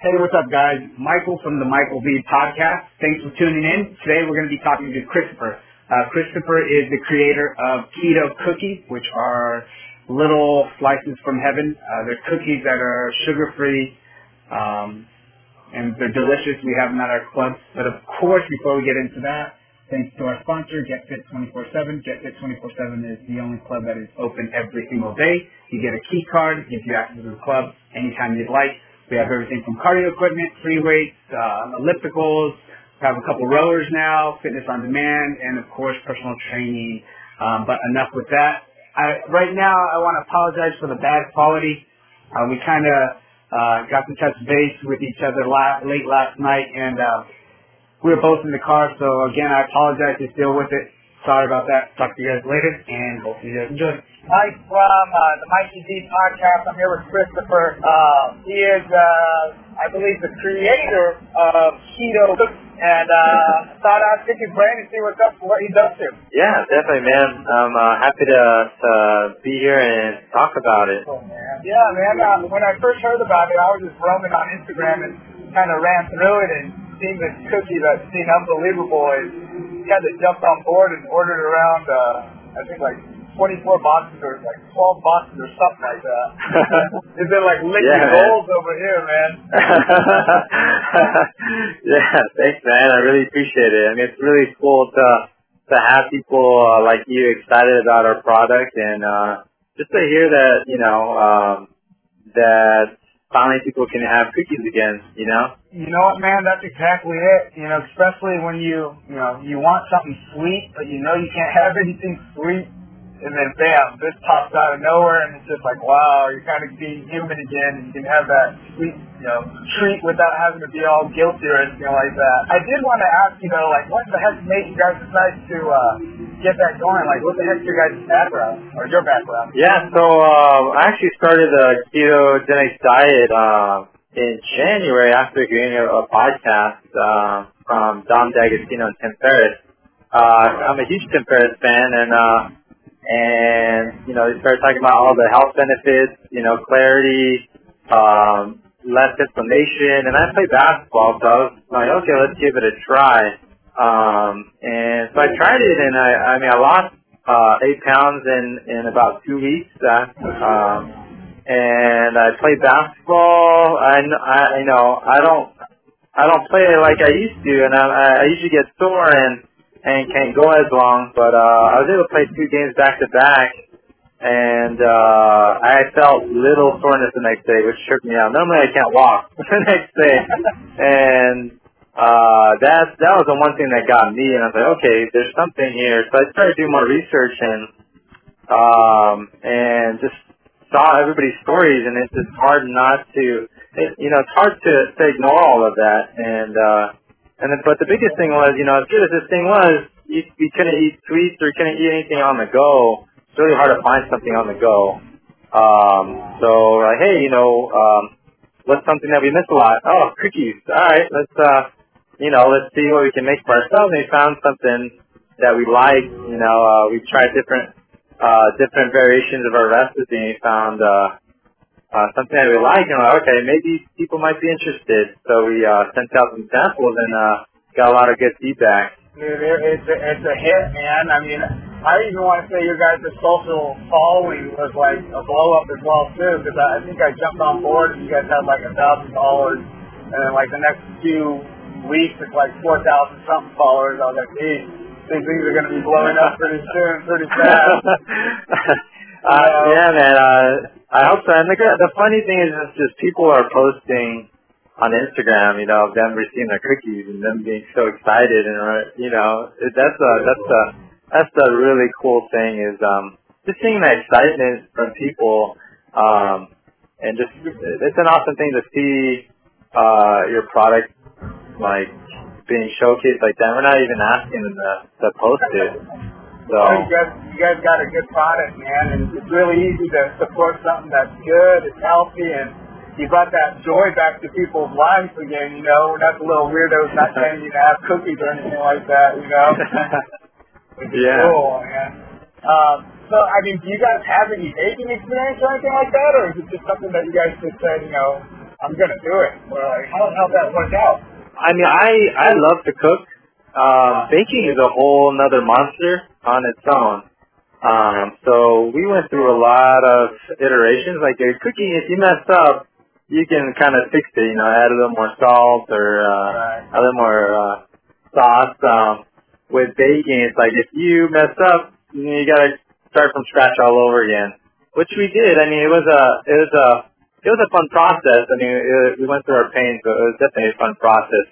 Hey, what's up, guys? Michael from the Michael V podcast. Thanks for tuning in. Today we're going to be talking to Christopher. Uh, Christopher is the creator of Keto Kookies, which are little slices from heaven. Uh, they're cookies that are sugar-free, um, and they're delicious. We have them at our club. But of course, before we get into that, thanks to our sponsor, GetFit 24/7. GetFit 24/7 is the only club that is open every single day. You get a key card, gives you access to the club anytime you'd like. We have everything from cardio equipment, free weights, uh, ellipticals. We have a couple rowers now, fitness on demand, and of course personal training. Um, but enough with that. I, right now, I want to apologize for the bad quality. Uh, we kind of uh, got to touch base with each other la- late last night, and uh, we were both in the car. So again, I apologize. Just deal with it. Sorry about that. Talk to you guys later, and hopefully you guys enjoy. Mike from uh, the Mikey D podcast. I'm here with Christopher. Uh, he is, uh, I believe, the creator of Keto, and uh, thought I'd pick his brain and see what's up, what he's up to. Yeah, definitely, man. I'm uh, happy to, to be here and talk about it. Cool, man. Yeah, man. Uh, when I first heard about it, I was just roaming on Instagram and kind of ran through it and seen this cookie that seemed unbelievable. And kind of jumped on board and ordered around, uh, I think like 24 boxes or like 12 boxes or something like that. it's been like licking Yeah, man. over here, man. yeah, thanks, man. I really appreciate it. I mean, it's really cool to to have people uh, like you excited about our product and uh, just to hear that you know um, that finally people can have cookies again. You know. You know what, man? That's exactly it. You know, especially when you, you know, you want something sweet, but you know you can't have anything sweet, and then bam, this pops out of nowhere, and it's just like, wow, you're kind of being human again, and you can have that sweet, you know, treat without having to be all guilty or anything like that. I did want to ask, you know, like, what the heck made you guys decide to uh, get that going? Like, what the heck's your guys' background or your background? Yeah, so um, I actually started a ketogenic diet uh, in January after getting a, a podcast uh, from Dom D'Agostino and Tim Ferriss. Uh, I'm a huge Tim Ferriss fan, and uh, and you know they started talking about all the health benefits, you know, clarity, um, less inflammation, and I play basketball, so I was like, okay, let's give it a try. Um, and so I tried it, and I, I mean, I lost uh, eight pounds in in about two weeks. Uh, um, and I play basketball. I, I you know I don't I don't play like I used to, and I, I usually get sore and and can't go as long. But uh, I was able to play two games back to back, and uh, I felt little soreness the next day, which tripped me out. Normally I can't walk the next day, and uh, that that was the one thing that got me. And I was like, okay, there's something here. So I started doing more research and um, and just saw everybody's stories, and it's just hard not to, it, you know, it's hard to, to ignore all of that. And uh, and then, but the biggest thing was, you know, as good as this thing was, you, you couldn't eat sweets or you couldn't eat anything on the go. It's really hard to find something on the go. Um, so like, hey, you know, um, what's something that we miss a lot? Oh, cookies. All right, let's, uh, you know, let's see what we can make for ourselves. And we found something that we liked. You know, uh, we tried different uh, different variations of our recipe and we found uh, uh, something that we like and like, okay, maybe people might be interested. So we uh, sent out some samples and uh, got a lot of good feedback. Dude, it, it's a, it's a hit, man. I mean, I even want to say your guys' social following was like a blow up as well too, because I, I think I jumped on board and you guys had like a thousand followers, and then like the next few weeks it's like four thousand something followers. I was like, geez, these things are going to be blowing up pretty soon, pretty fast. uh, yeah, man. Uh, I hope so. And the, the funny thing is, it's just people are posting on Instagram, you know, of them receiving their cookies and them being so excited, and uh, you know, that's a that's a that's the really cool thing is um just seeing that excitement from people, um, and just it's an awesome thing to see uh your product like being showcased like that. We're not even asking them to, to post it. So you guys, you guys got a good product, man, and it's really easy to support something that's good, it's healthy, and you brought that joy back to people's lives again. You know, we're not the little weirdos not saying you to have cookies or anything like that. You know, which is Yeah. cool, man. Um, so, I mean, do you guys have any baking experience or anything like that, or is it just something that you guys just said, you know, I'm gonna do it. Or like, how how that work out? I mean, I I love to cook. Um, baking is a whole nother monster on its own. Um, so we went through a lot of iterations. Like a cookie, if you mess up, you can kind of fix it. You know, add a little more salt or uh, a little more uh, sauce. Um, with baking, it's like if you mess up, you, know, you gotta start from scratch all over again. Which we did. I mean, it was a it was a it was a fun process. I mean, it, we went through our pains, but it was definitely a fun process.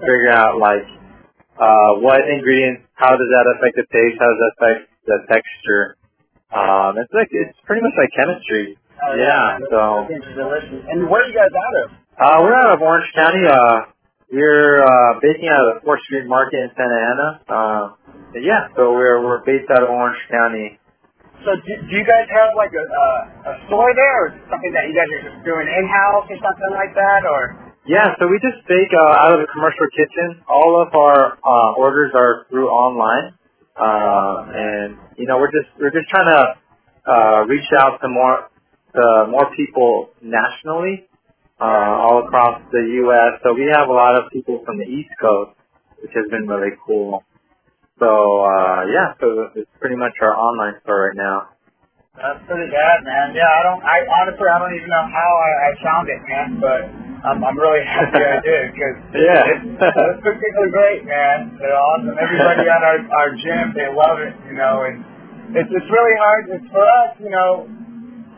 Figuring out like uh, what ingredients, how does that affect the taste, how does that affect the texture. Um, it's like it's pretty much like chemistry. Oh, Yeah, man, so- those things are delicious. And where are you guys out of? Uh, we're out of Orange County. Uh, we're uh, baking out of the Fourth Street Market in Santa Ana. Uh, yeah, so we're we're based out of Orange County. So do, do you guys have like a, uh, a store there, or something that you guys are just doing in house or something like that, or? Yeah, so we just bake uh, out of the commercial kitchen. All of our uh, orders are through online, uh, and you know we're just we're just trying to uh, reach out to more to more people nationally, uh, all across the U.S. So we have a lot of people from the East Coast, which has been really cool. So uh, yeah, so it's pretty much our online store right now. That's pretty bad, man. Yeah, I don't. I honestly, I don't even know how I, I found it, man. But I'm, I'm really happy I did because Yeah. it's, it's particularly great, man. They're awesome. Everybody at our our gym, they love it, you know. And it's it's really hard. It's for us, you know.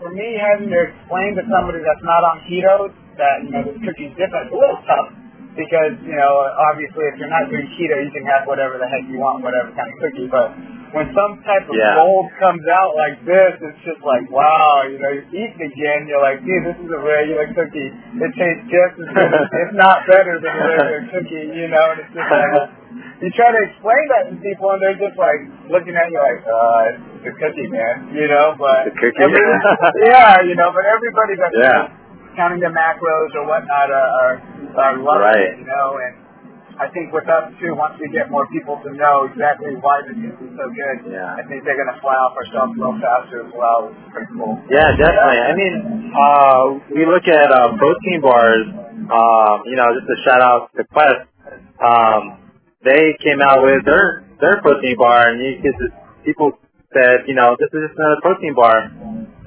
For me, having to explain to somebody that's not on keto that you know this cookie's different, it's a little tough because you know obviously if you're not doing keto, you can have whatever the heck you want, whatever kind of cookie, but when some type of Yeah. mold comes out like this, it's just like, wow, you know, you're eating again. You're like, dude, this is a regular cookie. It tastes just as good, if not better than a regular cookie, you know, and it's just like, you try to explain that to people and they're just like looking at you like, uh, it's a cookie, man, you know, but It's a cookie. every- yeah, you know, but everybody that's Yeah. Counting the macros or whatnot are, are, loving Right. it, you know, and I think with us too, once we get more people to know exactly why this is so good, Yeah. I think they're going to fly off our shelves a little faster as well, is pretty cool. Yeah, definitely. I mean, uh, we look at uh, protein bars. Um, you know, just a shout out to Quest. Um, they came out with their their protein bar, and you people said, you know, this is just another protein bar,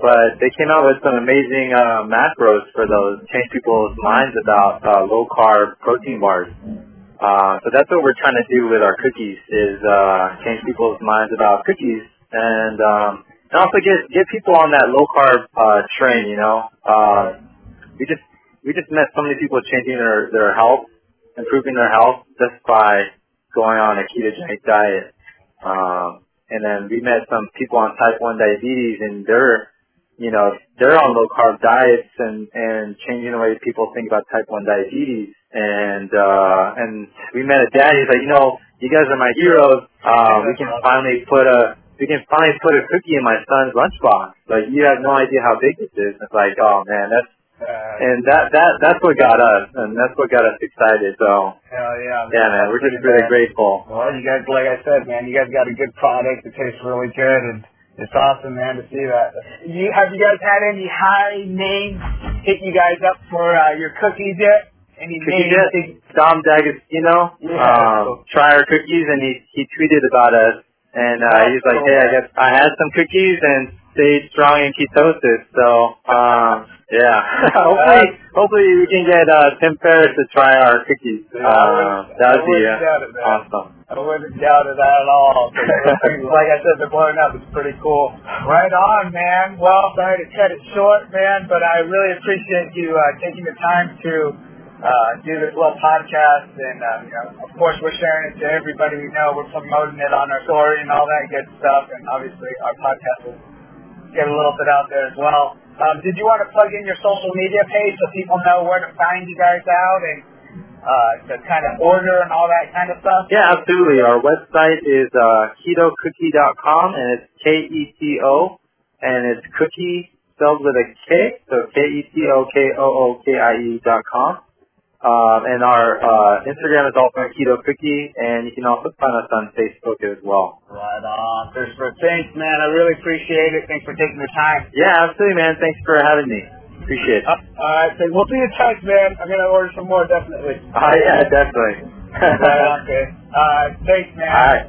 but they came out with some amazing uh, macros for those, change people's minds about uh, low carb protein bars. Uh, so that's what we're trying to do with our cookies is uh, change people's minds about cookies and um, and also get get people on that low carb uh, train. You know, uh, we just we just met so many people changing their their health, improving their health just by going on a ketogenic diet. Um, and then we met some people on type one diabetes, and they're you know they're on low carb diets and and changing the way people think about type one diabetes. And uh, and we met a dad. He's like, you know, you guys are my heroes. Uh, we can finally put a we can finally put a cookie in my son's lunchbox. Like you have no idea how big this is. It's like, oh man, that's and that that that's what got us, and that's what got us excited. So hell yeah. yeah, man, we're just really grateful. Well, you guys, like I said, man, you guys got a good product. It tastes really good, and it's awesome, man, to see that. You have you guys had any high names hit you guys up for uh, your cookies yet? Any Cookie names? Jet, Dom D'Agostino, Yeah. um, try our cookies, and he he tweeted about us, and uh, he's like, hey, I guess I had some cookies and stayed strong in ketosis. So um, yeah, hopefully hopefully we can get uh, Tim Ferriss to try our cookies. Yeah, Uh, that I would be uh, awesome. I wouldn't doubt it at all. 'cause those things, like I said, they're blowing up. It's pretty cool. Right on, man. Well, sorry to cut it short, man, but I really appreciate you uh, taking the time to uh, do this little podcast. And, uh, you know, of course, we're sharing it to everybody we know. We're promoting it on our story and all that good stuff. And obviously, our podcast will get a little bit out there as well. Um, did you want to plug in your social media page so people know where to find you guys out and uh, to kind of order and all that kind of stuff? Yeah, absolutely. Our website is uh, ketokookie.com, and it's K-E-T-O, and it's cookie spelled with a K, so K-E-T-O-K-O-O-K-I-E dot com. Um, and our uh, Instagram is also Keto Kookie, and you can also find us on Facebook as well. Right on. Christopher, thanks, man. I really appreciate it. Thanks for taking the time. Yeah, absolutely, man. Thanks for having me. Appreciate it. Uh, all right, so we'll see you in touch, man. I'm gonna order some more definitely. Oh yeah, definitely. okay. Uh, thanks, man. All right.